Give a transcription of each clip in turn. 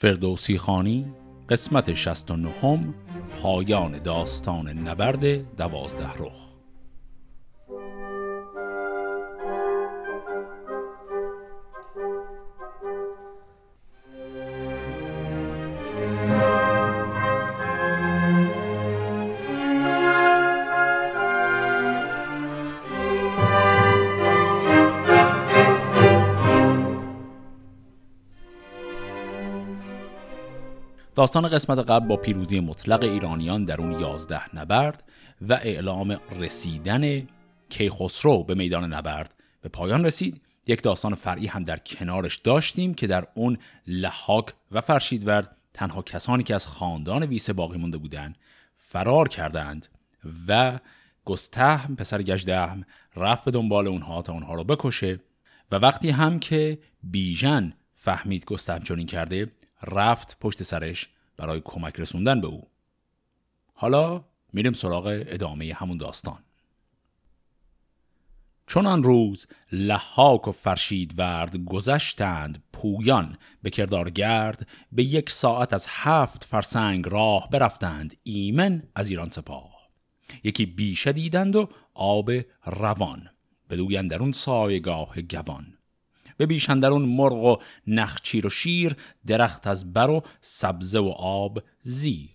فردوسی خانی قسمت 69 پایان داستان نبرد دوازده رخ. داستان قسمت قبل با پیروزی مطلق ایرانیان در اون یازده نبرد و اعلام رسیدن کیخسرو به میدان نبرد به پایان رسید. یک داستان فرعی هم در کنارش داشتیم که در اون لحاک و فرشیدورد تنها کسانی که از خاندان ویسه باقی مونده بودند فرار کردند و گستهم پسر گجدهم رفت به دنبال اونها تا اونها رو بکشه. و وقتی هم که بیژن فهمید گستهم چنین کرده رفت پشت سرش برای کمک رسوندن به او. حالا میریم سراغ ادامه همون داستان. چون آن روز لحاک و فرشید ورد گذشتند پویان به کردارگرد به یک ساعت از هفت فرسنگ راه برفتند ایمن از ایران سپاه. یکی بیشه دیدند و آب روان بدوی اون سایگاه گوان. به بیشندرون مرغ و نخچیر و شیر درخت از بر و سبزه و آب زیر.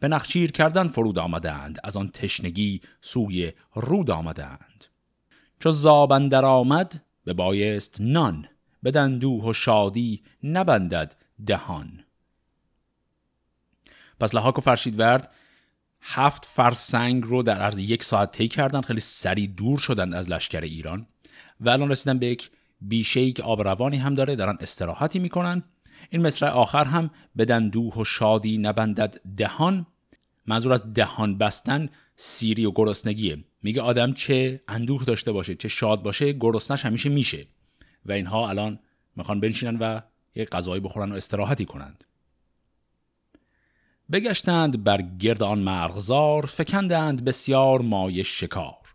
به نخچیر کردن فرود آمدند از آن تشنگی سوی رود آمدند. چو زابندر آمد به بایست نان به دندوه و شادی نبندد دهان. پس لحاک و فرشید ورد هفت فرسنگ رو در عرض یک ساعت طی کردن خیلی سریع دور شدند از لشکر ایران و الان رسیدن به یک بیشه که آب روانی هم داره دارن استراحتی می‌کنن. این مصرع آخر هم بدن دوه و شادی نبندد دهان. منظور از دهان بستن سیری و گرسنگیه. میگه آدم چه اندوه داشته باشه چه شاد باشه گرسنش همیشه میشه. و اینها الان می‌خوان بنشینن و یه غذایی بخورن و استراحتی کنند. بگشتند بر گرد آن مرغزار فکندند بسیار مایه شکار.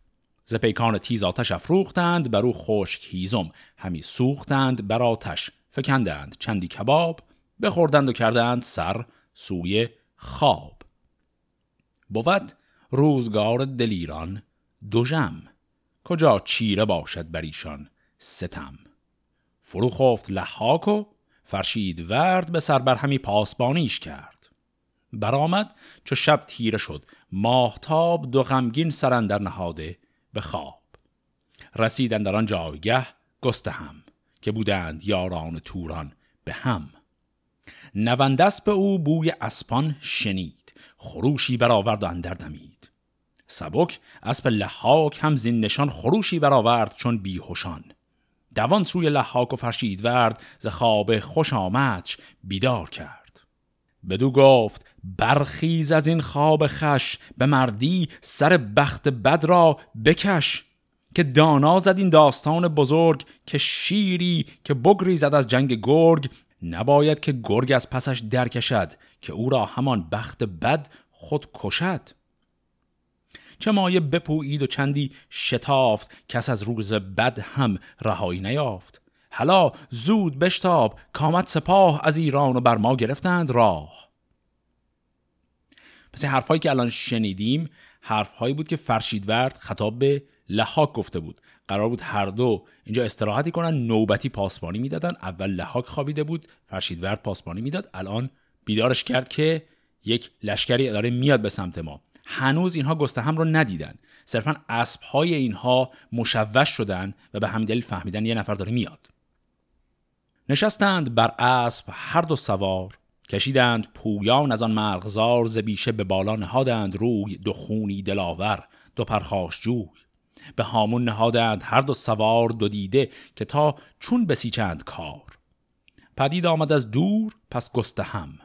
ز پیکان تیز آتش افروختند بر او خشک هیزم. همی سوختند بر آتش. فکندند چندی کباب بخوردند و کردند سر سوی خواب. بود روزگار دلیران دوژم. کجا چیره باشد بر ایشان ستم. فرو خفت لحاک و فرشید ورد به سر بر همی پاسبانیش کرد. برآمد چو شب تیره شد. ماهتاب دو غمگین سرندر نهاده به خواب. رسیدند در آن جایگه هم که بودند یاران توران به هم. نوندست به او بوی اسپان شنید خروشی برآورد و اندر دمید. سبک اسب لحاک هم زین نشان خروشی برآورد چون بیهوشان. دوان سوی لحاک و فرشید ورد ز خواب خوش آمدش بیدار کرد. بدو گفت برخیز از این خواب خش به مردی سر بخت بد را بکش که دانا زد این داستان بزرگ که شیری که بگریزد از جنگ گرگ نباید که گرگ از پسش درکشد که او را همان بخت بد خود کشد. چه مایه بپویید و چندی شتافت کس از روز بد هم رهایی نیافت. حالا زود بشتاب کامت سپاه از ایران و بر ما گرفتند راه. این حرفهایی که الان شنیدیم حرفهایی بود که فرشیدورد خطاب به لحاک گفته بود. قرار بود هر دو اینجا استراحتی کنن نوبتی پاسبانی می‌دادن. اول لحاک خوابیده بود فرشیدورد پاسبانی می‌داد. الان بیدارش کرد که یک لشکری اداره میاد به سمت ما. هنوز اینها گستهم رو ندیدن. صرفا اسبهای اینها مشوش شدن و به همین دلیل فهمیدن یه نفر داره میاد. نشستند بر اسب هر دو سوار. کشیدند پویان از آن مرغزار زبیشه به بالا نهادند روی دو خونی دلاور دو پرخاش جوی. به هامون نهادند هر دو سوار دو دیده که تا چون بسیچند کار. پدید آمد از دور پس گسته هم.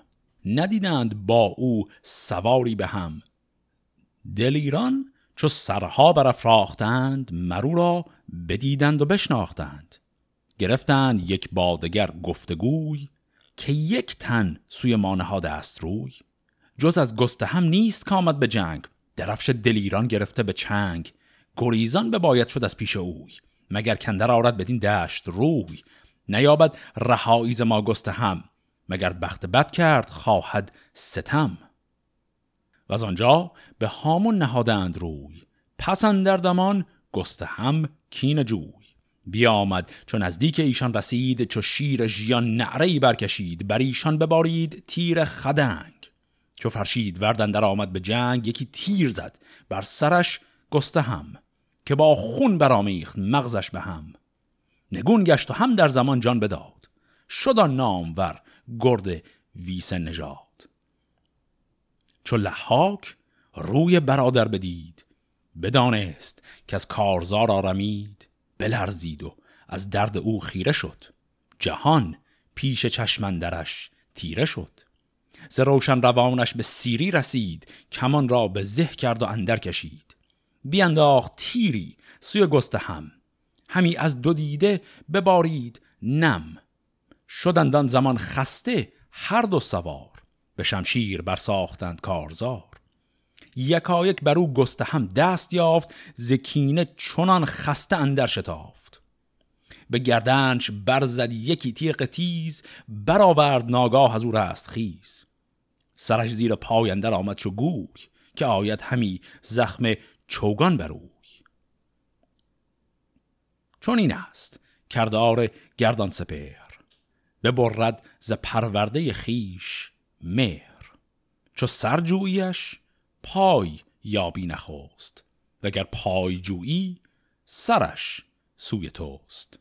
ندیدند با او سواری به هم. دلیران چو سرها برافراختند مرو را بدیدند و بشناختند. گرفتند یک بادگر گفتگوی که یک تن سوی ما نهاده است روی جز از گسته هم نیست کامد به جنگ. درفش دلیران گرفته به چنگ گریزان به باید شد از پیش اوی. مگر کندر آرد بدین دشت روی؟ نیابد رهایی ما گسته هم مگر بخت بد کرد خواهد ستم. و از آنجا به هامون نهادند روی پس در دمان گسته هم کین جوی. بیامد. چون نزدیک ایشان رسید چو شیر ژیان نعره برکشید. بر ایشان ببارید تیر خدنگ. چو فرشید وردن در آمد به جنگ یکی تیر زد. بر سرش گسته هم که با خون برامیخت مغزش به هم. نگون گشت و هم در زمان جان بداد. نام ور گرد ویس نژاد. چو لحاک روی برادر بدید بدانست که از کارزار آرمید. بلرزید و از درد او خیره شد. جهان پیش چشمندرش تیره شد. ز روشن روانش به سیری رسید کمان را به زه کرد و اندر کشید. بیانداخت تیری سوی گسته هم. همی از دو دیده ببارید نم. شدندان زمان خسته هر دو سوار. به شمشیر برساختند کارزار. یکایک بر او هم دست یافت زکینه چنان خسته اندر شتافت. به گردنش برزد یکی تیغ تیز برآورد ناگاه از او رست خیز. سرش زیر پای اندر آمد چو گوی که آید همی زخم چوگان بروی چون این است کردار گردان سپهر. ببرد ز پرورده خیش مهر. چو سرجویش پای یابی نخوست وگر پای جویی سرش سوی توست.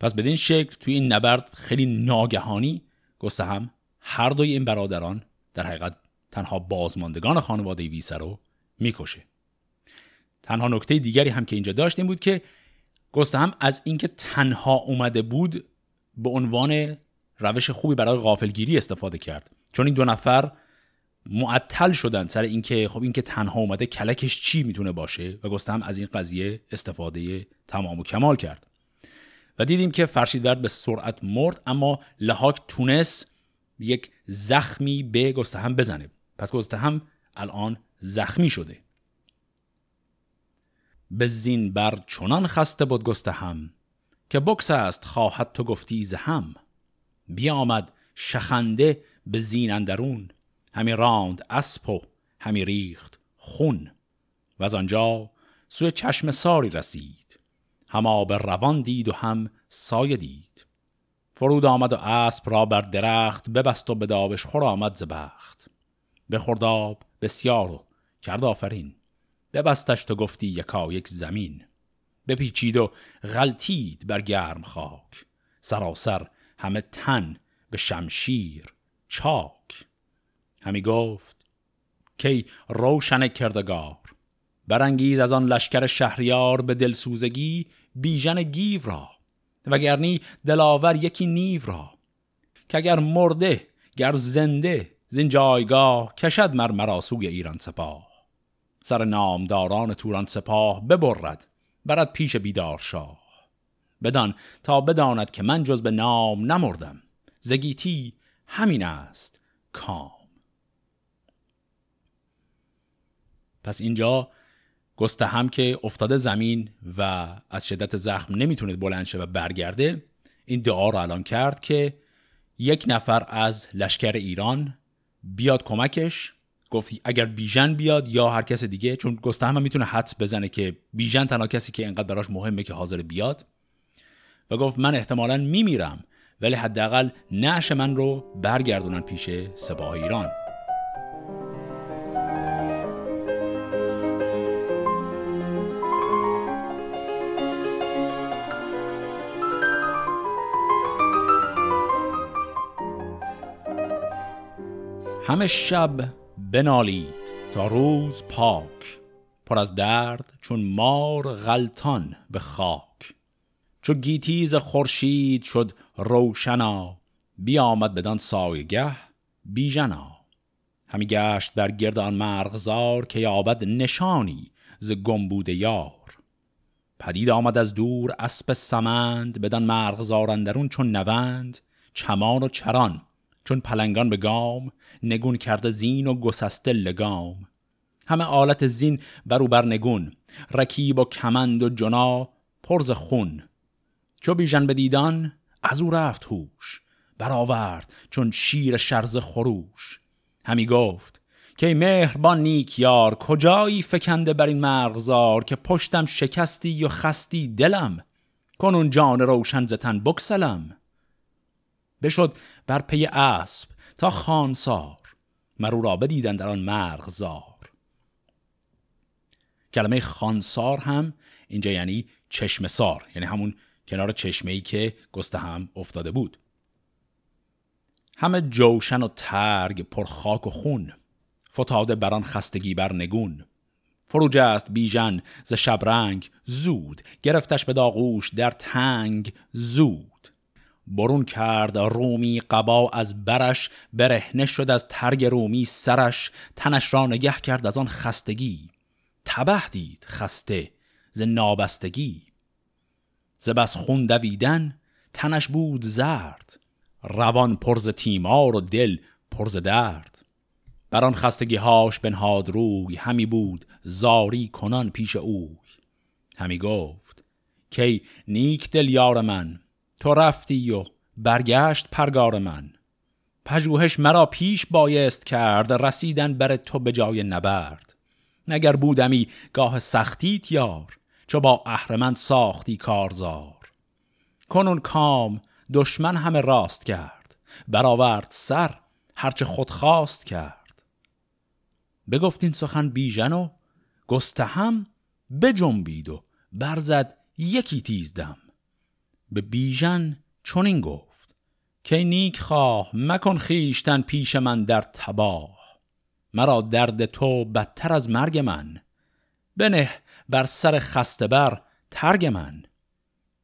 پس بدین شکل توی این نبرد خیلی ناگهانی گسته هم هر دوی این برادران در حقیقت تنها بازماندگان خانواده ویسه رو می‌کشه. تنها نکته دیگری هم که اینجا داشت این بود که گسته هم از اینکه تنها اومده بود به عنوان روش خوبی برای غافلگیری استفاده کرد. چون این دو نفر معطل شدن سر اینکه خب اینکه تنها اومده کلکش چی می‌تونه باشه؟ و گستم از این قضیه استفاده تمام و کمال کرد. و دیدیم که فرشیدورد به سرعت مرد اما لحاک تونست یک زخمی به گستهم بزنه. پس گستهم الان زخمی شده. به زین بر چنان خسته بود گستهم که بکس است خواهد تو گفتی زهم. بیامد شخنده به زین اندرون. همی راند اسب و همی ریخت خون. و از آنجا سوی چشم ساری رسید. هم به روان دید و هم سایه دید. فرود آمد و اسب را بر درخت ببست و به دابش خور آمد زبخت به خرداب بسیار و کرد آفرین. ببستش تو گفتی یکا یک زمین. بپیچید و غلطید بر گرم خاک. سراسر همه تن به شمشیر چاک. همی گفت کی روشن کردگار برانگیز از آن لشکر شهریار به دلسوزگی بیژن گیو را وگرنی دلاور یکی نیو را که اگر مرده گر زنده زین جایگاه کشد مر مرا سوی ایران سپاه. سر نامداران توران سپاه ببرد برد پیش بیدار شاه. بدان تا بداند که من جز به نام نمردم زگیتی همین است کام. پس اینجا گسته هم که افتاده زمین و از شدت زخم نمی‌تونه بلند شه و برگرده این دعا رو الان کرد که یک نفر از لشکر ایران بیاد کمکش. گفت اگر بیژن بیاد یا هر کس دیگه چون گسته هم می‌تونه حدس بزنه که بیژن تنها کسی که اینقدر براش مهمه که حاضر بیاد. و گفت من احتمالا میمیرم ولی حداقل نعش من رو برگردونن پیش سپاه ایران. همه شب بنالید تا روز پاک پر از درد چون مار غلطان به خاک. چو گیتیز خورشید شد روشنا بیامد بدان سایگه بیژنا. همی گشت بر گرد آن مرغزار که یابد نشانی ز گمبود یار. پدید آمد از دور اسب سمند بدان مرغزار اندرون چون نوند چمان و چران چون پلنگان به گام نگون کرده زین و گسسته لگام. همه آلت زین برو بر نگون رکیب و کمند و جنا پرز خون. چو بیژن بدیدان از او رفت هوش برآورد چون شیر شرز خروش. همی گفت که مهربان نیک یار کجایی فکنده بر این مرغزار که پشتم شکستی و خستی دلم؟ کنون جان روشن زتن بکسلم بشد بر پی اسب تا خانسار مرو را بدیدن در آن مرغزار کلمه خانسار هم اینجا یعنی چشم سار یعنی همون کنار چشمه ای که گسته هم افتاده بود. همه جوشن و ترگ پر خاک و خون فتاده بران خستگی بر نگون. فروج است بیژن ز شبرنگ زود گرفتش به داغوش در تنگ زود. برون کرد رومی قبا از برش برهنه شد از ترگ رومی سرش تنش را نگه کرد از آن خستگی. تبه دید خسته ز نابستگی. ز بس خون دویدن تنش بود زرد روان پرز تیمار و دل پرز درد. بر آن خستگی هاش بنهاد روی همی بود زاری کنان پیش اوی. همی گفت کی نیک دل یار من تو رفتی و برگشت پرگار من. پژوهش مرا پیش بایست کرد رسیدن بر تو به جای نبرد. نگر بودمی گاه سختیت یار چو با اهرمن ساختی کارزار. کنون کام دشمن همه راست کرد برآورد سر هرچه خود خواست کرد. بگفتین سخن بیژن و گستهم بجنبید و برزد یکی تیزدم. به بیژن چنین گفت که نیک خواه مکن خیشتن پیش من در تباه مرا درد تو بدتر از مرگ من بنه بر سر خسته بر ترگ من.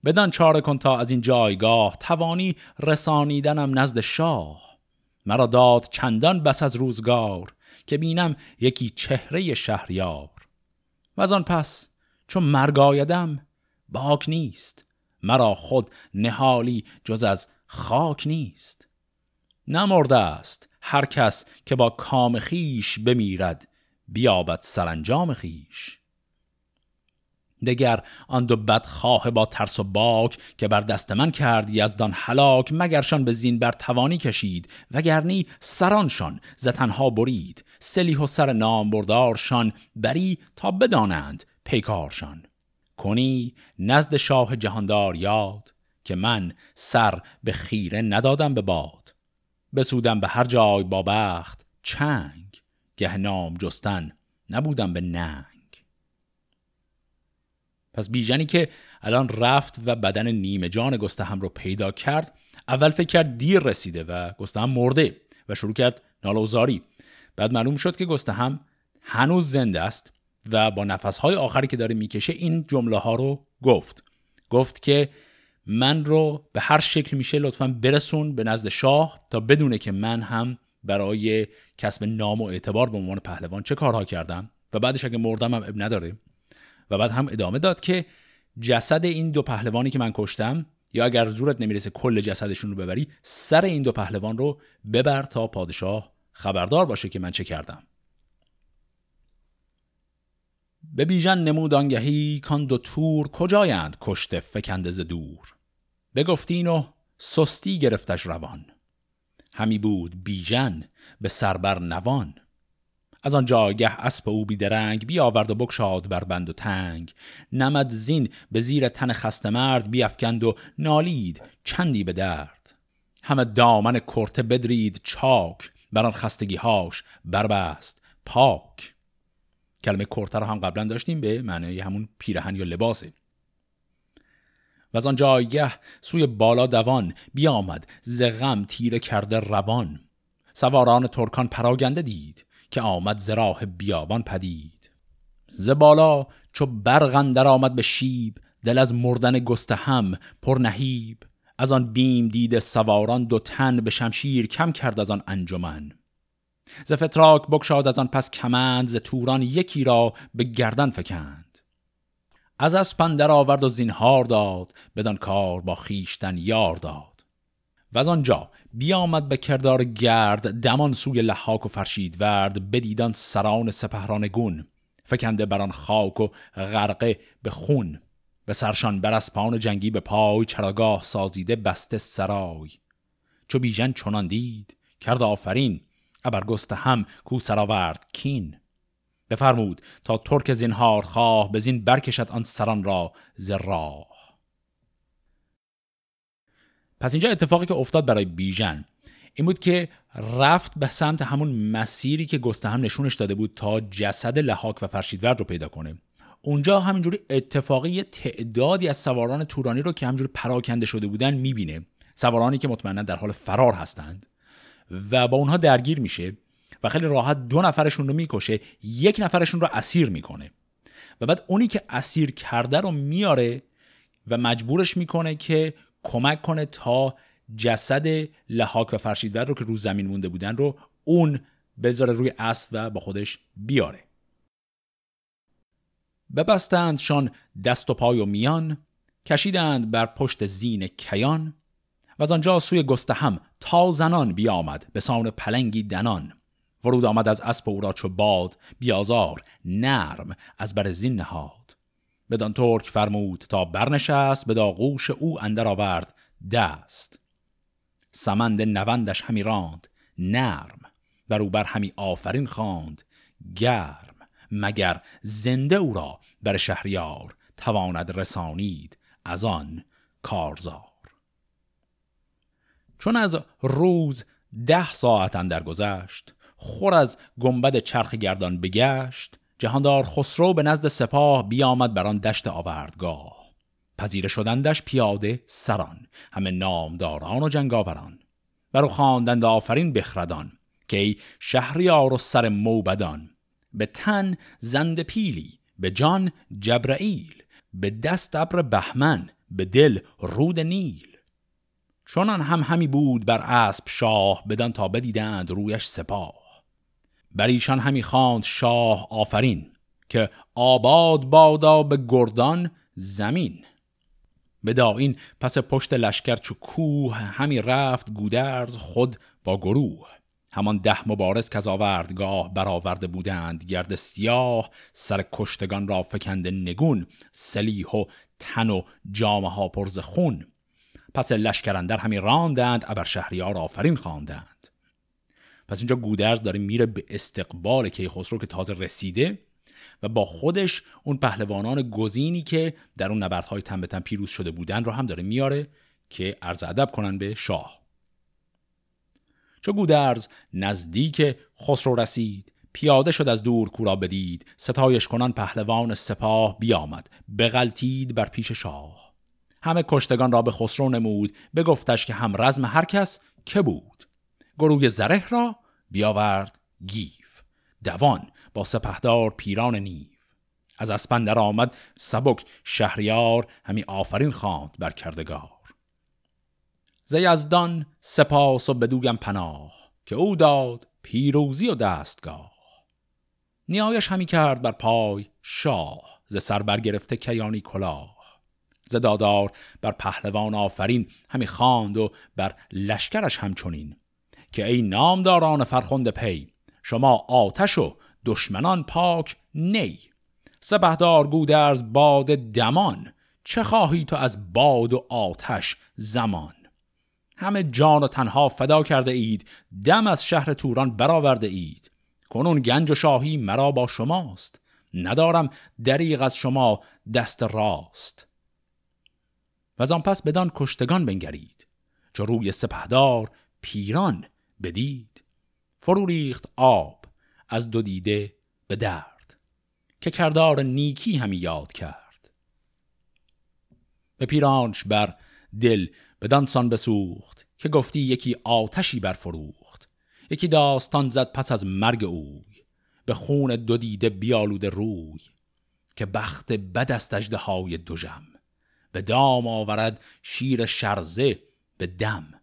بدان چاره کن تا از این جایگاه توانی رسانیدنم نزد شاه. مرا داد چندان بس از روزگار که بینم یکی چهره شهریار. و از آن پس چون مرگ آیدم باک نیست. مرا خود نهالی جز از خاک نیست. نمرده است هر کس که با کام خیش بمیرد بیابد سرانجام خیش دگر آن دو بدخواه با ترس و باک که بر دست من کرد یزدان حلاک مگرشان به زین بر توانی کشید وگرنی سرانشان زتنها برید. سلیح و سر نام بردارشان بری تا بدانند پیکارشان. کنی نزد شاه جهاندار یاد که من سر به خیره ندادم به باد. بسودم به هر جای با بخت چنگ گه نام جستن نبودم به ننگ. پس بیژنی که الان رفت و بدن نیمه جان گستهم رو پیدا کرد اول فکر کرد دیر رسیده و گستهم مرده و شروع کرد نالوزاری. بعد معلوم شد که گستهم هنوز زنده است. و با نفسهای آخری که داره می‌کشه این جمله ها رو گفت. گفت که من رو به هر شکل میشه لطفا برسون به نزد شاه تا بدونه که من هم برای کسب نام و اعتبار به عنوان پهلوان چه کارها کردم. و بعدش اگه مردم هم اب نداره. و بعد هم ادامه داد که جسد این دو پهلوانی که من کشتم یا اگر زورت نمی‌رسه کل جسدشون رو ببری سر این دو پهلوان رو ببر تا پادشاه خبردار باشه که من چه کردم. به بیژن نمود آنگهی کان دو تور کجایند کشته فکنده ز دور. بگفتین و سستی گرفتش روان. همی بود بیژن به سربر نوان. از آن جاگه اسب او بیدرنگ بیاورد و بکشاد بر بند و تنگ. نمد زین به زیر تن خسته مرد بیافکند و نالید چندی به درد. همه دامن کرته بدرید چاک بر آن خستگی هاش بربست پاک. کلمه کرته رو هم قبلا داشتیم به معنی همون پیرهن یا لباسه. و از آن جایگه سوی بالا دوان بیامد ز غم تیره کرده روان. سواران ترکان پراگنده دید که آمد ز راه بیابان پدید. ز بالا چو برغندر آمد به شیب دل از مردن گسته هم پر نهیب. از آن بیم دید سواران دو تن به شمشیر کم کرد از آن انجمن. ز فتراک بکشاد از آن پس کمند ز توران یکی را به گردن فکند. از اسپندر آورد و زینهار داد بدان کار با خیشتن یار داد. و از آنجا بیامد به کردار گرد دمان سوی لحاک و فرشید ورد بدیدان سران سپهران گون. فکنده بران خاک و غرقه به خون. به سرشان بر اسپان جنگی به پای چراگاه سازیده بسته سرای. چو بیژن چنان دید کرد آفرین. ابر هم کو سراورد کین. بفرمود تا ترک زینهار خواه به زین برکشد آن سران را ز راه. پس اینجا اتفاقی که افتاد برای بیژن این بود که رفت به سمت همون مسیری که گستهم نشونش داده بود تا جسد لحاک و فرشیدورد رو پیدا کنه. اونجا همینجوری اتفاقی تعدادی از سواران تورانی رو که همینجوری پراکنده شده بودن می‌بینه. سوارانی که مطمئنا در حال فرار هستند. و با اونها درگیر میشه و خیلی راحت دو نفرشون رو می‌کشه یک نفرشون رو اسیر می‌کنه. و بعد اونی که اسیر کرده رو میاره و مجبورش می‌کنه که کمک کنه تا جسد لحاک و فرشیدور رو که رو زمین مونده بودن رو اون بذاره روی اسب و با خودش بیاره. ببستندشان دست و پای و میان کشیدند بر پشت زین کیان و از آنجا سوی هم تا زنان بیامد به سان پلنگی دنان. ورود آمد از اسب او را چو باد بیازار نرم از بر زین نهاد. بدان ترک فرمود تا برنشست به داغوش او اندر آورد دست. سمند نوندش همی راند نرم. بر او بر همی آفرین خواند گرم. مگر زنده او را بر شهریار تواند رسانید از آن کارزار؟ چون از روز ده ساعت اندر گذشت خور از گنبد چرخ گردان بگشت جهاندار خسرو به نزد سپاه بیامد بر آن دشت آوردگاه. پذیره شدندش پیاده سران همه نامداران و جنگاوران. برو خواندند آفرین بخردان که ای شهریار و سر موبدان به تن زند پیلی به جان جبرائیل به دست ابر بهمن به دل رود نیل. چونان هم همی بود بر اسب شاه بدان تا بدیدند رویش سپاه. بر ایشان همی خواند شاه آفرین که آباد بادا به گردان زمین. این پس پشت لشکر چو کوه همی رفت گودرز خود با گروه. همان ده مبارز که از آوردگاه برآورده بودند گرد سیاه سر کشتگان را فکنده نگون سلیح و تن و جامه ها پرز خون. پس لشکرندر همی راندند ابر شهریار آفرین خواندند. پس اینجا گودرز داره میره به استقبال کیخسرو که تازه رسیده و با خودش اون پهلوانان گزینی که در اون نبردهای تن به تن پیروز شده بودن رو هم داره میاره که عرض ادب کنن به شاه. چو گودرز نزدیک خسرو رسید پیاده شد از دور کورا بدید ستایش کنان پهلوان سپاه بیامد بغلتید بر پیش شاه. همه کشتگان را به خسرو نمود بگفتش که هم رزم هر کس که بود. گروه زره را بیاورد گیف. دوان با سپهدار پیران نیو. از اسپندر آمد سبک شهریار همی آفرین خواند بر کردگار. زیزدان سپاس و بدوگم پناه که او داد پیروزی و دستگاه. نیایش همی کرد بر پای شاه ز سر برگرفته کیانی کلاه. ز دادار بر پهلوان آفرین همی خواند و بر لشکرش همچنین. که ای نامداران فرخنده پی شما آتش و دشمنان پاک نی. سپهدار گودرز باد دمان چه خواهی تو از باد و آتش زمان؟ همه جان و تنها فدا کرده اید دم از شهر توران برآورده اید. کنون گنج و شاهی مرا با شماست ندارم دریغ از شما دست راست. و آن پس بدان کشتگان بنگرید چو روی سپهدار پیران بدید. فرو ریخت آب از دو دیده به درد که کردار نیکی همی یاد کرد. به پیرانش بر دل به دانسان بسوخت که گفتی یکی آتشی برفروخت. یکی داستان زد پس از مرگ اوی به خون دو دیده بیالود روی که بخت بد است های جم به دام آورد شیر شرزه به دم.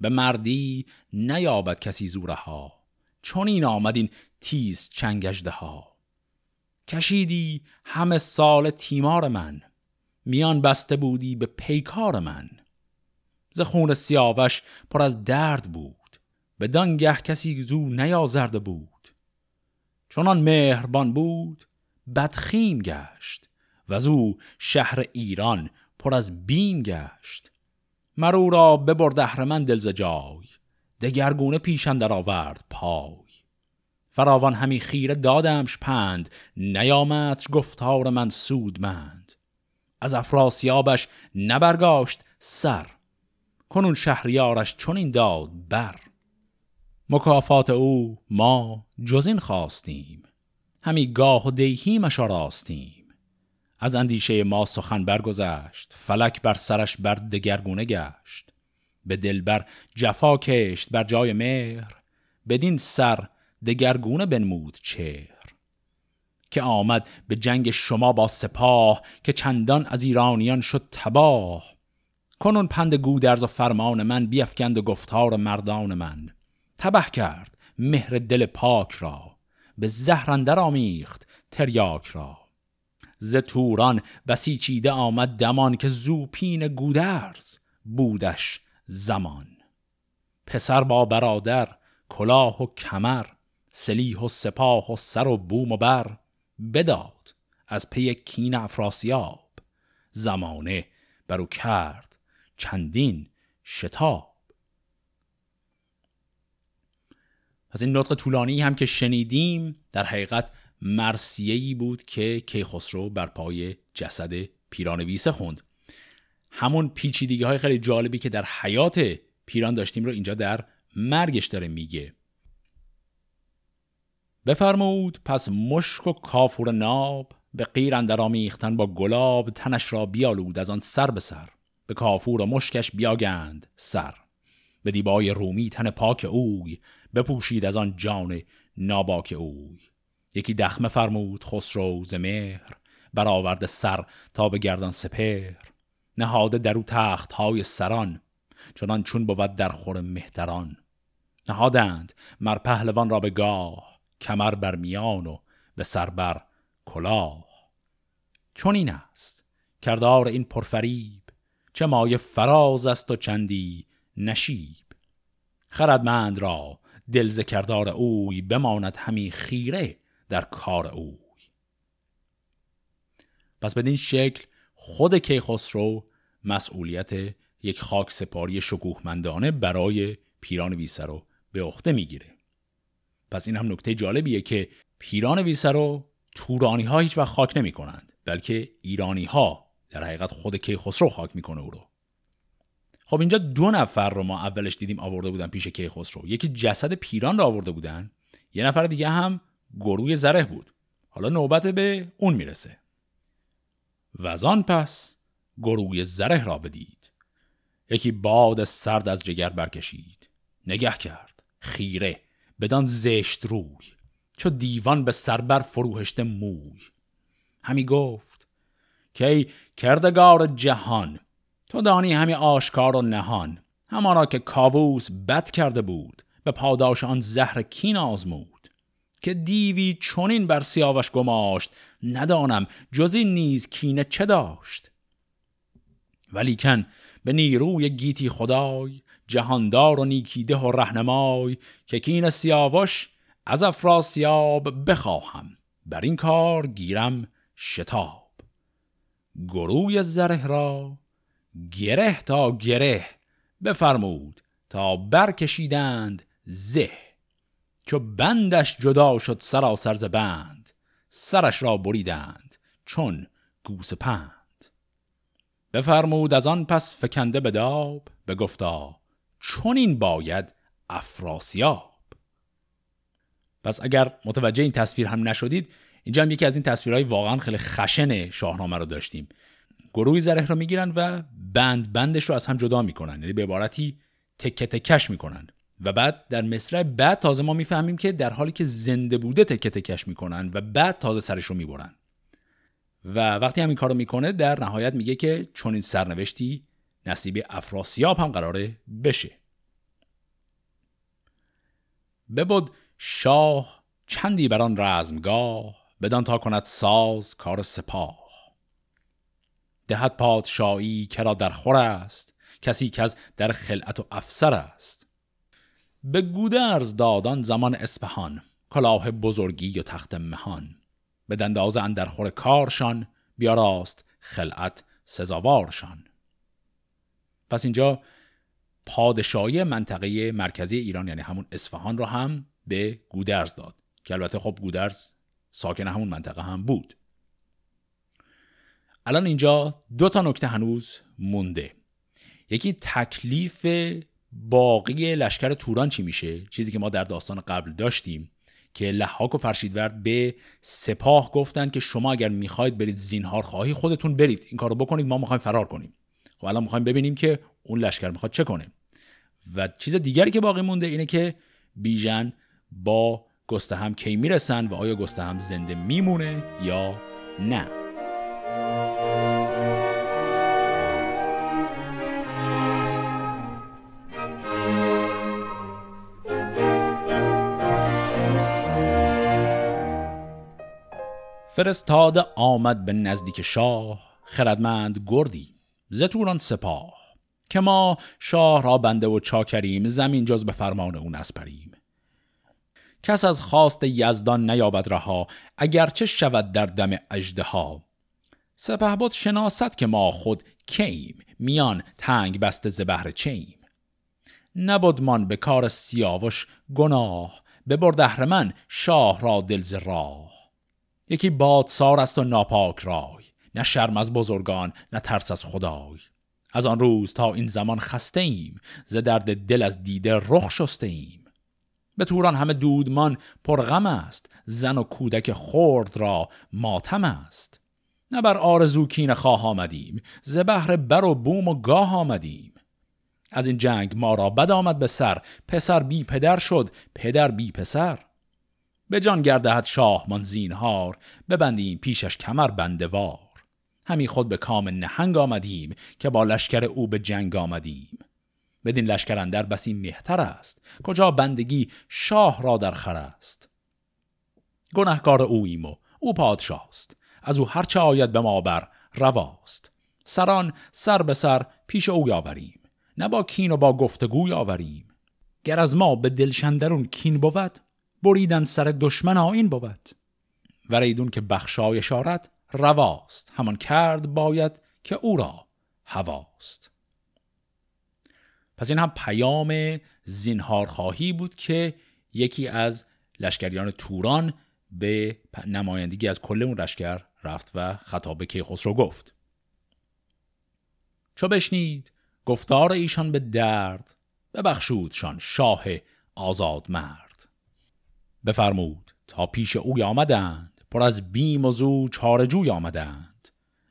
به مردی نیابد کسی زوره ها چون این آمد این تیز چنگجده ها. کشیدی همه سال تیمار من میان بسته بودی به پیکار من. ز خون سیاوش پر از درد بود به دانگه کسی زو نیازرده بود. چونان مهربان بود بدخیم گشت. و او شهر ایران پر از بیم گشت. مرو را ببرد اهرمن دل ز جای دگرگونه پیشن در آورد پای. فراوان همی خیره دادمش پند نیامد گفتار من سودمند. از افراسیابش نبرگاشت سر کنون شهریارش چنین داد بر. مکافات او ما جز این خواستیم همی گاه و دیهیمش راستیم از اندیشه ما سخن برگذشت فلک بر سرش بر دگرگونه گشت. به دلبر جفا کشت بر جای مهر بدین سر دگرگونه بنمود چهر. که آمد به جنگ شما با سپاه که چندان از ایرانیان شد تباه. کنون پند گودرز و فرمان من بیفکند و گفتار مردان من. تبه کرد مهر دل پاک را به زهرندر آمیخت تریاک را. ز توران بسیچیده آمد دمان که زوپین گودرز بودش زمان. پسر با برادر کلاه و کمر سلیح و سپاه و سر و بوم و بر بداد از پی کین افراسیاب. زمانه برو کرد چندین شتاب. از این نطق طولانی هم که شنیدیم در حقیقت مرسیهی بود که کیخسرو بر پای جسد پیرانویسه خوند. همون پیچیدگی های خیلی جالبی که در حیات پیران داشتیم رو اینجا در مرگش داره میگه. بفرمود پس مشک و کافور ناب به قیر اندر آمیختن با گلاب تنش را بیالود از آن سر به سر. به کافور و مشکش بیاگند سر. به دیبای رومی تن پاک اوی بپوشید از آن جان ناباک اوی. یکی دخمه فرمود خسرو ز مهر برآورده سر تا به گردان سپر نهاده در او تخت های سران چنان چون بود در خور مهتران. نهادند مر پهلوان را به گاه کمر بر میان و به سر بر کلاه. چون این است کردار این پرفریب چه مایه فراز است و چندی نشیب. خردمند را دلز کردار اوی بماند همی خیره در کار اوی. پس بدین شکل خود کیخسرو مسئولیت یک خاک سپاری شکوهمندانه برای پیران ویسه رو به عهده می‌گیره. پس این هم نکته جالبیه که پیران ویسه رو تورانی ها هیچ وقت خاک نمی کنند بلکه ایرانی ها در حقیقت خود کیخسرو خاک می‌کنه او رو. خب اینجا دو نفر رو ما اولش دیدیم آورده بودن پیش کیخسرو. یکی جسد پیران رو آورده بودن یه نفر دیگه هم گروه زره بود. حالا نوبت به اون می‌رسه. وزان پس گروه زره را بدید. یکی باد سرد از جگر برکشید. نگه کرد. خیره. بدان زشت روی. چو دیوان به سربر فروهشته موی. همی گفت که ای کردگار جهان تو دانی همی آشکار و نهان. همانا که کاووس بد کرده بود به پاداش آن زهر کین آزمود. که دیوی چونین بر سیاوش گماشت ندانم جز این نیز کینه چه داشت. ولیکن به نیروی گیتی خدای جهاندار و نیکیده و رهنمای که کین سیاوش از افراسیاب بخواهم بر این کار گیرم شتاب. گروی زره را گره تا گره بفرمود تا برکشیدند زه. چو بندش جدا شد سراسر ز بند سرش را بریدند چون گوس پند. بفرمود از آن پس فکنده به داب بگفتا چون این باید افراسیاب. پس اگر متوجه این تصویر هم نشدید اینجا هم یکی از این تصویرهای واقعا خیلی خشن شاهنامه رو داشتیم. گروهی زره رو می‌گیرن و بند بندش رو از هم جدا می‌کنن یعنی به عبارتی تکه تکش می‌کنن. و بعد در مصرع بعد تازه ما می‌فهمیم که در حالی که زنده بوده تکه تکش می‌کنن و بعد تازه سرش رو می‌برن. و وقتی همین کارو می‌کنه در نهایت میگه که چون این سرنوشتی نصیب افراسیاب هم قراره بشه. ببود شاه چندی بران رزمگاه بدان تا کند ساز کار سپاه. دهد پادشاهی کرا در خور است کسی که از در خلعت و افسر است. به گودرز دادان زمان اسپهان کلاه بزرگی و تخت مهان. به دنداز اندر خور کارشان بیاراست خلعت سزاوارشان. پس اینجا پادشاهی منطقه مرکزی ایران یعنی همون اصفهان رو هم به گودرز داد که البته خب گودرز ساکن همون منطقه هم بود. الان اینجا دو تا نکته هنوز مونده. یکی تکلیف باقی لشکر توران چی میشه؟ چیزی که ما در داستان قبل داشتیم که لحاک و فرشیدورد به سپاه گفتند که شما اگر می‌خواید برید زینهار خواهی خودتون برید. این کارو بکنید ما می‌خوایم فرار کنیم. خب الان می‌خوایم ببینیم که اون لشکر می‌خواد چه کنه. و چیز دیگری که باقی مونده اینه که بیژن با گستهم کی می‌رسن و آیا گستهم زنده میمونه یا نه. فرستاده آمد به نزدیک شاه خردمند گردی زتوران سپاه که ما شاه را بنده و چاکریم زمین جز به فرمان او نسپریم. کس از خواست یزدان نیابد رها اگرچه شود در دم اژدها. سپه بود شناست که ما خود کیم میان تنگ بسته زبهر چیم. نبود من به کار سیاوش گناه ببرد من شاه را دل ز راه. یکی بادسار است و ناپاک رای نه شرم از بزرگان نه ترس از خدای. از آن روز تا این زمان خسته ایم ز درد دل از دیده رخ شسته ایم به توران همه دودمان پرغم است زن و کودک خرد را ماتم است. نه بر آرزو کین خواه آمدیم ز بهر بر و بوم و گاه آمدیم. از این جنگ ما را بد آمد به سر پسر بی پدر شد پدر بی پسر. به جان گردهد شاه من زینهار ببندیم پیشش کمر بندوار همی خود به کام نهنگ آمدیم که با لشکر او به جنگ آمدیم. بدین لشکر اندر بسی مهتر است کجا بندگی شاه را در خر است. گنهکار اویم و او پادشاست از او هرچه آید به ما بر رواست. سران سر به سر پیش او آوریم نه با کین و با گفتگوی آوریم گر از ما به دلشندرون کین بود بریدن سر دشمن آین بود. وریدون که بخشای شارت رواست. همان کرد باید که او را هواست. پس این هم پیام زینهار خواهی بود که یکی از لشکریان توران به نمایندگی از کل اون لشکر رفت و خطاب کیخسرو گفت. چو بشنید گفتار ایشان به درد ببخشودشان شاه آزاد مرد بفرمود. تا پیش اوی آمدند. پر از بیم و زو چارجوی آمدند.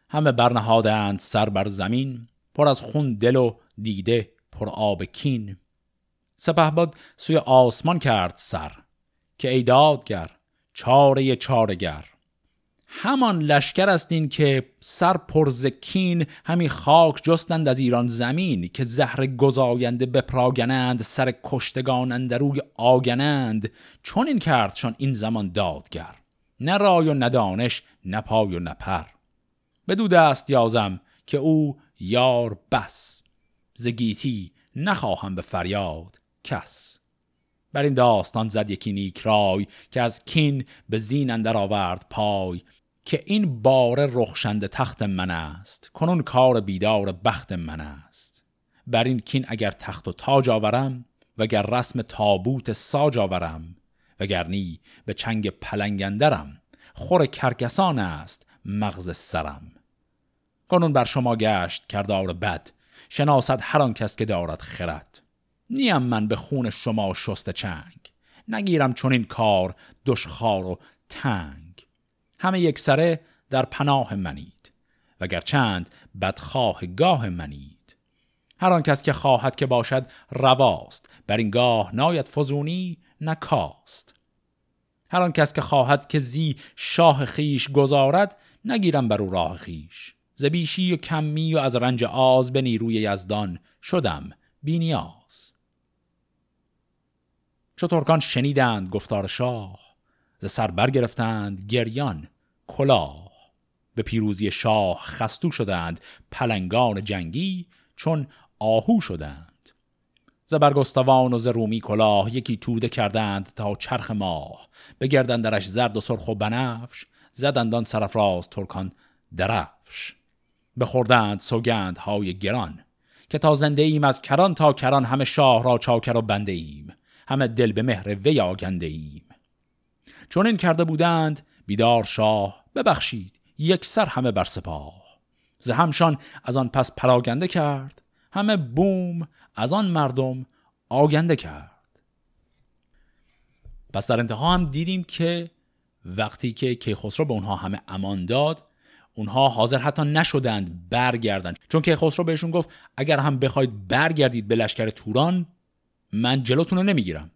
همه برنهادند سر بر زمین. پر از خون دل و دیده پر آب کین. سپه باد سوی آسمان کرد سر. که ای دادگر چاره چارگر. همان لشکر است این که سر پرزکین همی خاک جستند از ایران زمین که زهر گزاینده بپراگنند سر کشتگان روی آگنند. چون این کردشان این زمان دادگر. نه رای و ندانش نه پای و نپر بدو دست یازم که او یار بس. زگیتی نخواهم به فریاد کس. بر این داستان زد یکی نیک رای که از کین به زین اندر آورد پای. که این بار رخشنده تخت من است. کنون کار بیدار بخت من است. بر این کین اگر تخت و تاج آورم وگر رسم تابوت ساج آورم وگرنی به چنگ پلنگندرم خور کرکسان است مغز سرم. کنون بر شما گشت کردار بد شناسد هر آن کس که دارد خرد. نیم من به خون شما شست چنگ نگیرم چون این کار دشخار و تنگ. همه یک سره در پناه منید وگر چند بدخواه گاه منید. هر آن کس که خواهد که باشد رواست بر این گاه ناید فزونی نکاست هر آن کس که خواهد که زی شاه خیش گذارد نگیرم بر او راه خیش زبیشی و کمی و از رنج آز به نیروی یزدان شدم بینیاز چو ترکان شنیدند گفتار شاه؟ ز سر برگرفتند گریان کلاه. به پیروزی شاه خستو شدند پلنگان جنگی چون آهو شدند. ز برگستوان و ز رومی کلاه یکی توده کردند تا چرخ ماه. بگردند درش زرد و سرخ و بنفش زدند آن سرفراز ترکان درفش. بخوردند سوگند های گران که تا زنده ایم از کران تا کران همه شاه را چاکر و بنده ایم. همه دل به مهر وی آگنده ایم. چون این کرده بودند بیدار شاه ببخشید یک سر همه بر سپاه. ز همشان از آن پس پراگنده کرد همه بوم از آن مردم آگنده کرد. پس در انتها هم دیدیم که وقتی که کیخسرو به اونها همه امان داد اونها حاضر حتی نشدند برگردند چون کیخسرو بهشون گفت اگر هم بخواید برگردید به لشکر توران من جلوتون رو نمی‌گیرم.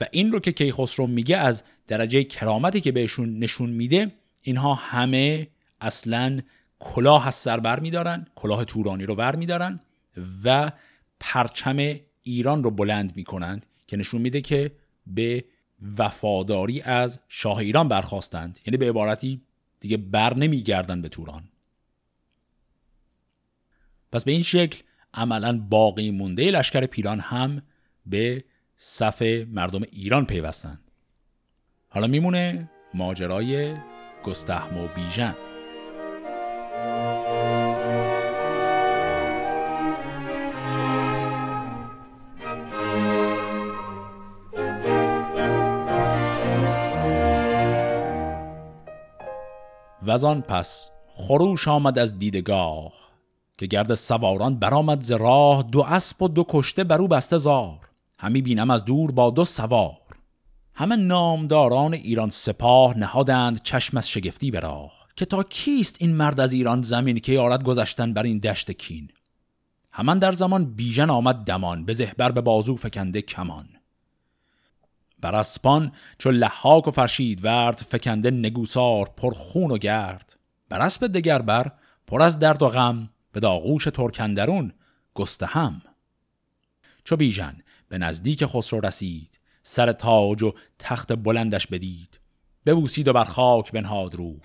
و این رو که کیخسرو میگه از درجه کرامتی که بهشون نشون میده اینها همه اصلا کلاه از سر بر میدارن کلاه تورانی رو بر میدارن و پرچم ایران رو بلند می‌کنند که نشون میده که به وفاداری از شاه ایران برخواستند یعنی به عبارتی دیگه بر نمیگردن به توران. پس به این شکل عملا باقی مونده لشکر پیران هم به صف مردم ایران پیوستند حالا میمونه ماجرای گستهم و بیژن. و آن پس خروش آمد از دیدگاه که گرد سواران برآمد ز راه دو اسب و دو کشته برو بسته زار. همی بینم از دور با دو سوار. همه نامداران ایران سپاه نهادند چشم از شگفتی به راه که تا کیست این مرد از ایران زمین که یارد گذشتن بر این دشت کین. همان در زمان بیژن آمد دمان به زهبر به بازو فکنده کمان. بر اسپان چو لحاک و فرشید ورد فکنده نگوسار پر خون و گرد. بر اسب دگر بر پر از درد و غم به داغوش ترکندرون گسته هم چو بیژن به نزدیک خسرو رسید. سر تاج و تخت بلندش بدید. ببوسید و بر خاک بنهاد روی.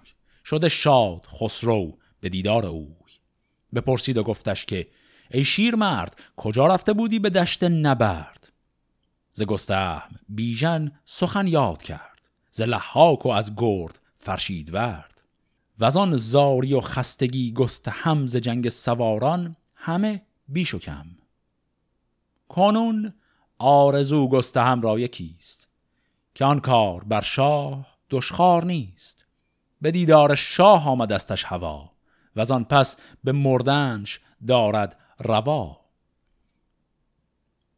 شده شاد خسرو به دیدار اوی. بپرسید و گفتش که ای شیر مرد کجا رفته بودی به دشت نبرد؟ ز گستهم بیژن سخن یاد کرد. ز لحاک و از گرد فرشید ورد. و از آن زاری و خستگی گستهم ز جنگ سواران همه بیش و کم. کانون آرزو گستهم را یکیست که آن کار بر شاه دشخار نیست. به دیدار شاه آمدستش هوا و از آن پس به مردنش دارد روا.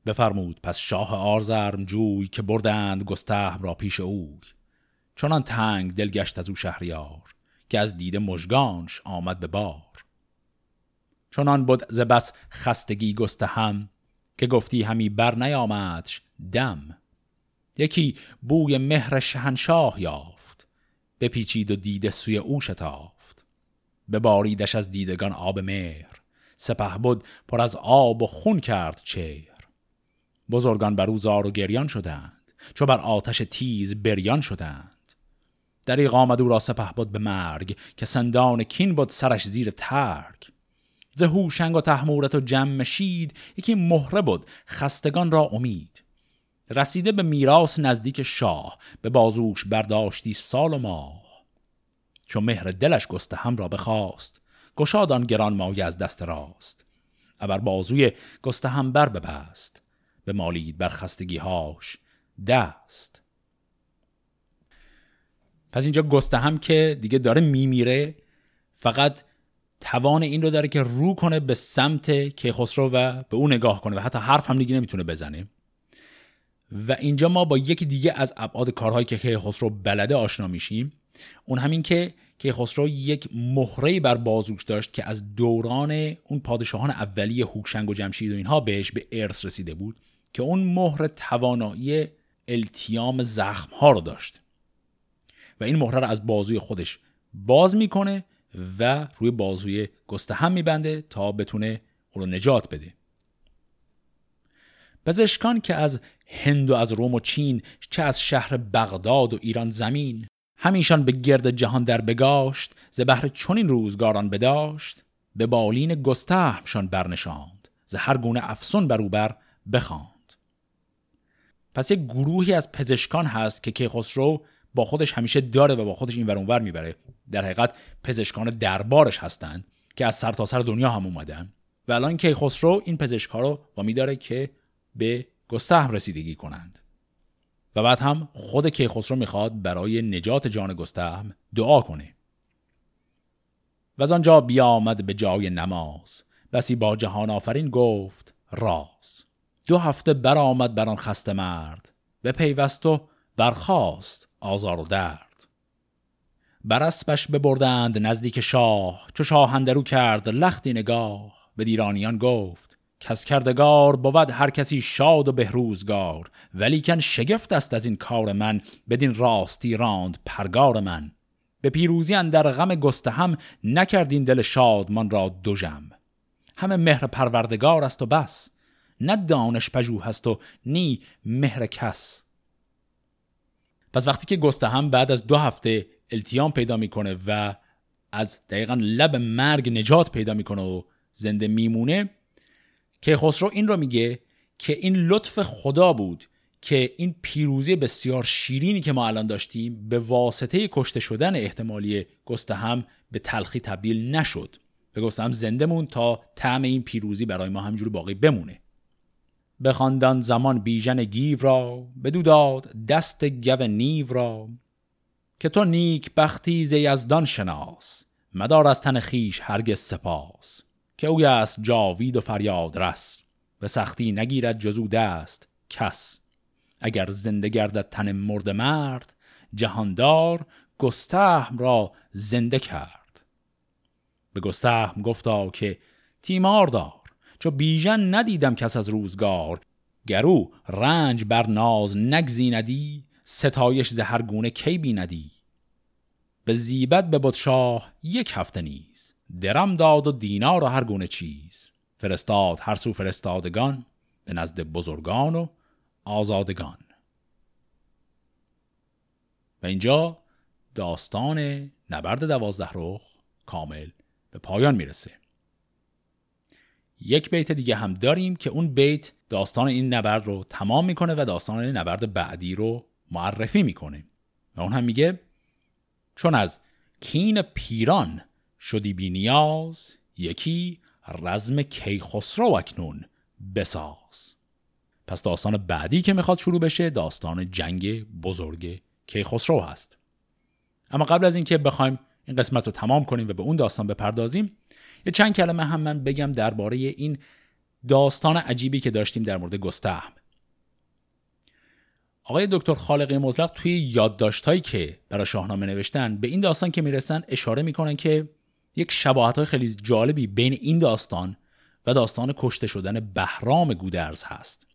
بفرمود پس شاه آرزرم جوی که بردند گستهم را پیش اوی. چنان تنگ دل گشت از او شهریار که از دیده مژگانش آمد به بار. چنان بود ز بس خستگی گستهم که گفتی همی بر نیامدش دم. یکی بوی مهر شهنشاه یافت بپیچید و دیده سوی او شتافت. به باریدش از دیدگان آب مهر سپه بود پر از آب و خون کرد چهر. بزرگان بر او زار و گریان شدند چو بر آتش تیز بریان شدند. دریغ آمد او را سپه بود به مرگ که سندان کین بود سرش زیر ترگ. ز هوشنگ و تحمورت و جمشید یکی مهره بود خستگان را امید. رسیده به میراث نزدیک شاه به بازوش برداشتی سال و ماه. چون مهر دلش گسته هم را بخواست گشادان گران مایه از دست راست. ابر بازوی گسته هم بر ببست به مالید بر خستگی هاش دست. پس اینجا گسته هم که دیگه داره میمیره فقط توان این رو داره که رو کنه به سمت کیخسرو و به اون نگاه کنه و حتی حرف هم دیگه نمی‌تونه بزنه. و اینجا ما با یکی دیگه از ابعاد کارهایی که کیخسرو بلده آشنا میشیم. اون همین که کیخسرو یک مهره بر بازوش داشت که از دوران اون پادشاهان اولیه هوشنگ و جمشید و اینها بهش به ارث رسیده بود که اون مهر توانایی التیام زخم ها رو داشت. و این مهره رو از بازوی خودش باز می‌کنه و روی بازوی گستهم میبنده تا بتونه او رو نجات بده. پزشکان که از هند و از روم و چین چه از شهر بغداد و ایران زمین همیشان به گرد جهان در بگاشت ز بهر چنین روزگاران بداشت به بالین گستهمشان برنشاند ز هر گونه افسون بر بر بخواند. پس یک گروهی از پزشکان هست که کیخسرو با خودش همیشه داره و با خودش این ور می‌بره. در حقیقت پزشکان دربارش هستند که از سرتاسر سر دنیا هم اومدن و الان کیخسرو این پزشکا رو وامی داره که به گستهم رسیدگی کنند. و بعد هم خود کیخسرو می‌خواد برای نجات جان گستهم دعا کنه. و از آنجا بیامد به جای نماز. بسی با جهان آفرین گفت راز. دو هفته برآمد بر آن خسته مرد. به پیوست و برخاست. آزار درد. بر اسبش ببردند نزدیک شاه چو شاهندرو کرد لختی نگاه. به دیرانیان گفت کس کردگار بود هر کسی شاد و بهروزگار ولیکن شگفت است از این کار من بدین راستی راند پرگار من. به پیروزی در غم گستهم نکردین دل شادمان را دوژم همه مهر پروردگار است و بس نه دانش پژوه هست و نی مهر کس. پس وقتی که گستهم بعد از دو هفته التیام پیدا می‌کنه و از دقیقا لب مرگ نجات پیدا می‌کنه و زنده میمونه که خسرو این رو میگه که این لطف خدا بود که این پیروزی بسیار شیرینی که ما الان داشتیم به واسطه کشته شدن احتمالی گستهم به تلخی تبدیل نشد. و گستهم زنده مون تا طعم این پیروزی برای ما همجور باقی بمونه. بخواندن زمان بیژن گیو را بدو داد دست گو نیو را که تو نیک بختی ز یزدان شناس مدار از تن خیش هرگز سپاس که اوی است جاوید و فریاد رس به سختی نگیرد جزو دست کس. اگر زنده گردد تن مرد مرد جهاندار گستهم را زنده کرد. به گستهم گفتا که تیمار دار چو بیژن ندیدم کس از روزگار. گرو رنج بر ناز نگزیندی ستایش زهر گونه کی بیندی. به زیبت به شاه یک هفته نیز درم داد و دینار و هر گونه چیز. فرستاد هر سو فرستادگان به نزد بزرگان و آزادگان. و اینجا داستان نبرد دوازده رخ کامل به پایان می‌رسه. یک بیت دیگه هم داریم که اون بیت داستان این نبرد رو تمام می‌کنه و داستان نبرد بعدی رو معرفی می‌کنه. و اون هم میگه چون از کین پیران شدی بی نیاز یکی رزم کیخسرو اکنون بساز. پس داستان بعدی که می‌خواد شروع بشه داستان جنگ بزرگ کیخسرو هست. اما قبل از اینکه بخوایم این قسمت رو تمام کنیم و به اون داستان بپردازیم یه چند کلمه هم من بگم درباره این داستان عجیبی که داشتیم در مورد گستهم. آقای دکتر خالقی مطلق توی یادداشتهایی که برای شاهنامه نوشتن به این داستان که می‌رسن اشاره می‌کنن که یک شباهت های خیلی جالبی بین این داستان و داستان کشته شدن بهرام گودرز هست.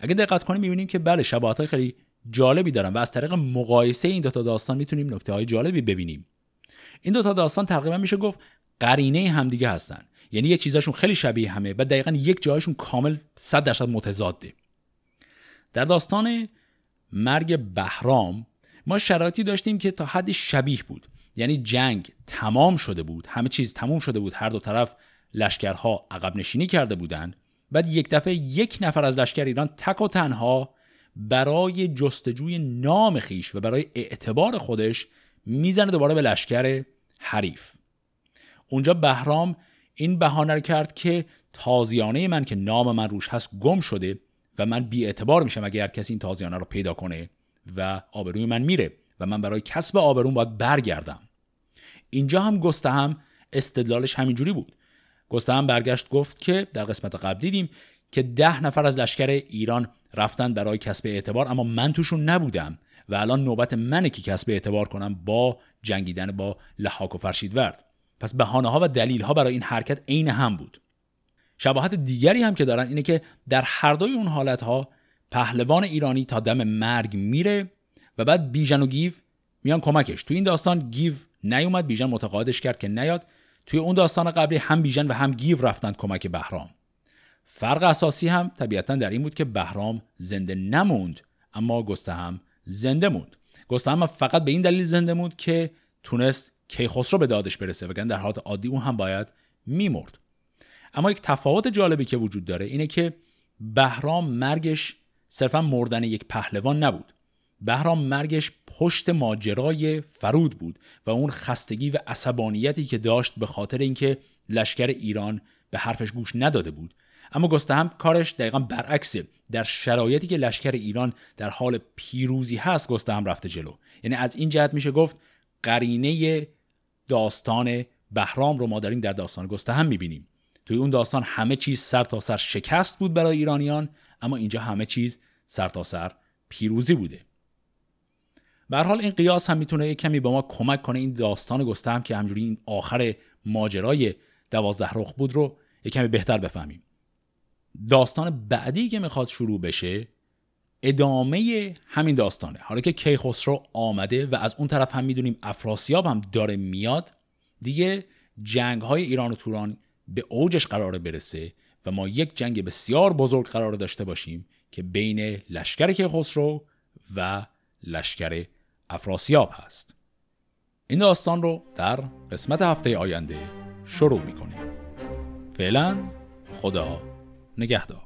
اگه دقت کنیم می‌بینیم که بله شباهت های خیلی جالبی دارن و از طریق مقایسه این دوتا داستان می‌تونیم نکته های جالبی ببینیم. این دوتا داستان تقریبا میشه گفت قرینه همدیگه هستن. یعنی یک چیزاشون خیلی شبیه همه و دقیقا یک جایشون کامل 100 درصد متضاده. در داستان مرگ بهرام ما شرایطی داشتیم که تا حدی شبیه بود. یعنی جنگ تمام شده بود همه چیز تمام شده بود. هر دو طرف لشکرها عقب نشینی کرده بودند بعد یک دفعه یک نفر از لشکر ایران تک و تنها برای جستجوی نام خیش و برای اعتبار خودش می‌زنه دوباره به لشکر حریف. اونجا بهرام این بهانه کرد که تازیانه من که نام من روش هست گم شده و من بی اعتبار میشم اگر کسی این تازیانه رو پیدا کنه و آبروی من میره و من برای کسب آبروم باید برگردم. اینجا هم گستهم استدلالش همینجوری بود. گستهم برگشت گفت که در قسمت قبل دیدیم که ده نفر از لشکر ایران رفتن برای کسب اعتبار اما من توشون نبودم و الان نوبت منه که کسب اعتبار کنم با جنگیدن با لحاک و فرشیدورد. پس بهانه ها و دلیل ها برای این حرکت عین هم بود. شباهت دیگری هم که دارن اینه که در هر دوی اون حالت ها پهلوان ایرانی تا دم مرگ میره و بعد بیژن و گیو میان کمکش. تو این داستان گیو نیومد بیژن متقاعدش کرد که نیاد. توی اون داستان قبلی هم بیژن و هم گیو رفتن کمک بهرام. فرق اساسی هم طبیعتا در این بود که بهرام زنده نموند اما گستهم زنده موند. گستهم فقط به این دلیل زنده موند که تونست کیخسرو به دادش برسه وگرنه در حالت عادی اون هم باید میمرد. اما یک تفاوت جالبی که وجود داره اینه که بهرام مرگش صرفا مردن یک پهلوان نبود. بهرام مرگش پشت ماجرای فرود بود و اون خستگی و عصبانیتی که داشت به خاطر اینکه لشکر ایران به حرفش گوش نداده بود. اما گستهم کارش دقیقا برعکسه. در شرایطی که لشکر ایران در حال پیروزی هست گستهم رفته جلو. یعنی از این جهت میشه گفت قرینه داستان بهرام رو ما داریم در داستان گستهم می‌بینیم. توی اون داستان همه چیز سر تا سر شکست بود برای ایرانیان اما اینجا همه چیز سر تا سر پیروزی بوده. به حال این قیاس هم می‌تونه یک کمی به ما کمک کنه این داستان گستهم که همجوری این آخر ماجرای دوازده رخ بود رو یک کمی بهتر بفهمیم. داستان بعدی که می‌خواد شروع بشه ادامه همین داستانه. حالا که کیخسرو آمده و از اون طرف هم می‌دونیم افراسیاب هم داره میاد دیگه جنگ های ایران و توران به اوجش قرار برسه و ما یک جنگ بسیار بزرگ قرار داشته باشیم که بین لشکر کیخسرو و لشکر افراسیاب هست. این داستان رو در قسمت هفته آینده شروع می‌کنیم. فعلا خدا نگهدار.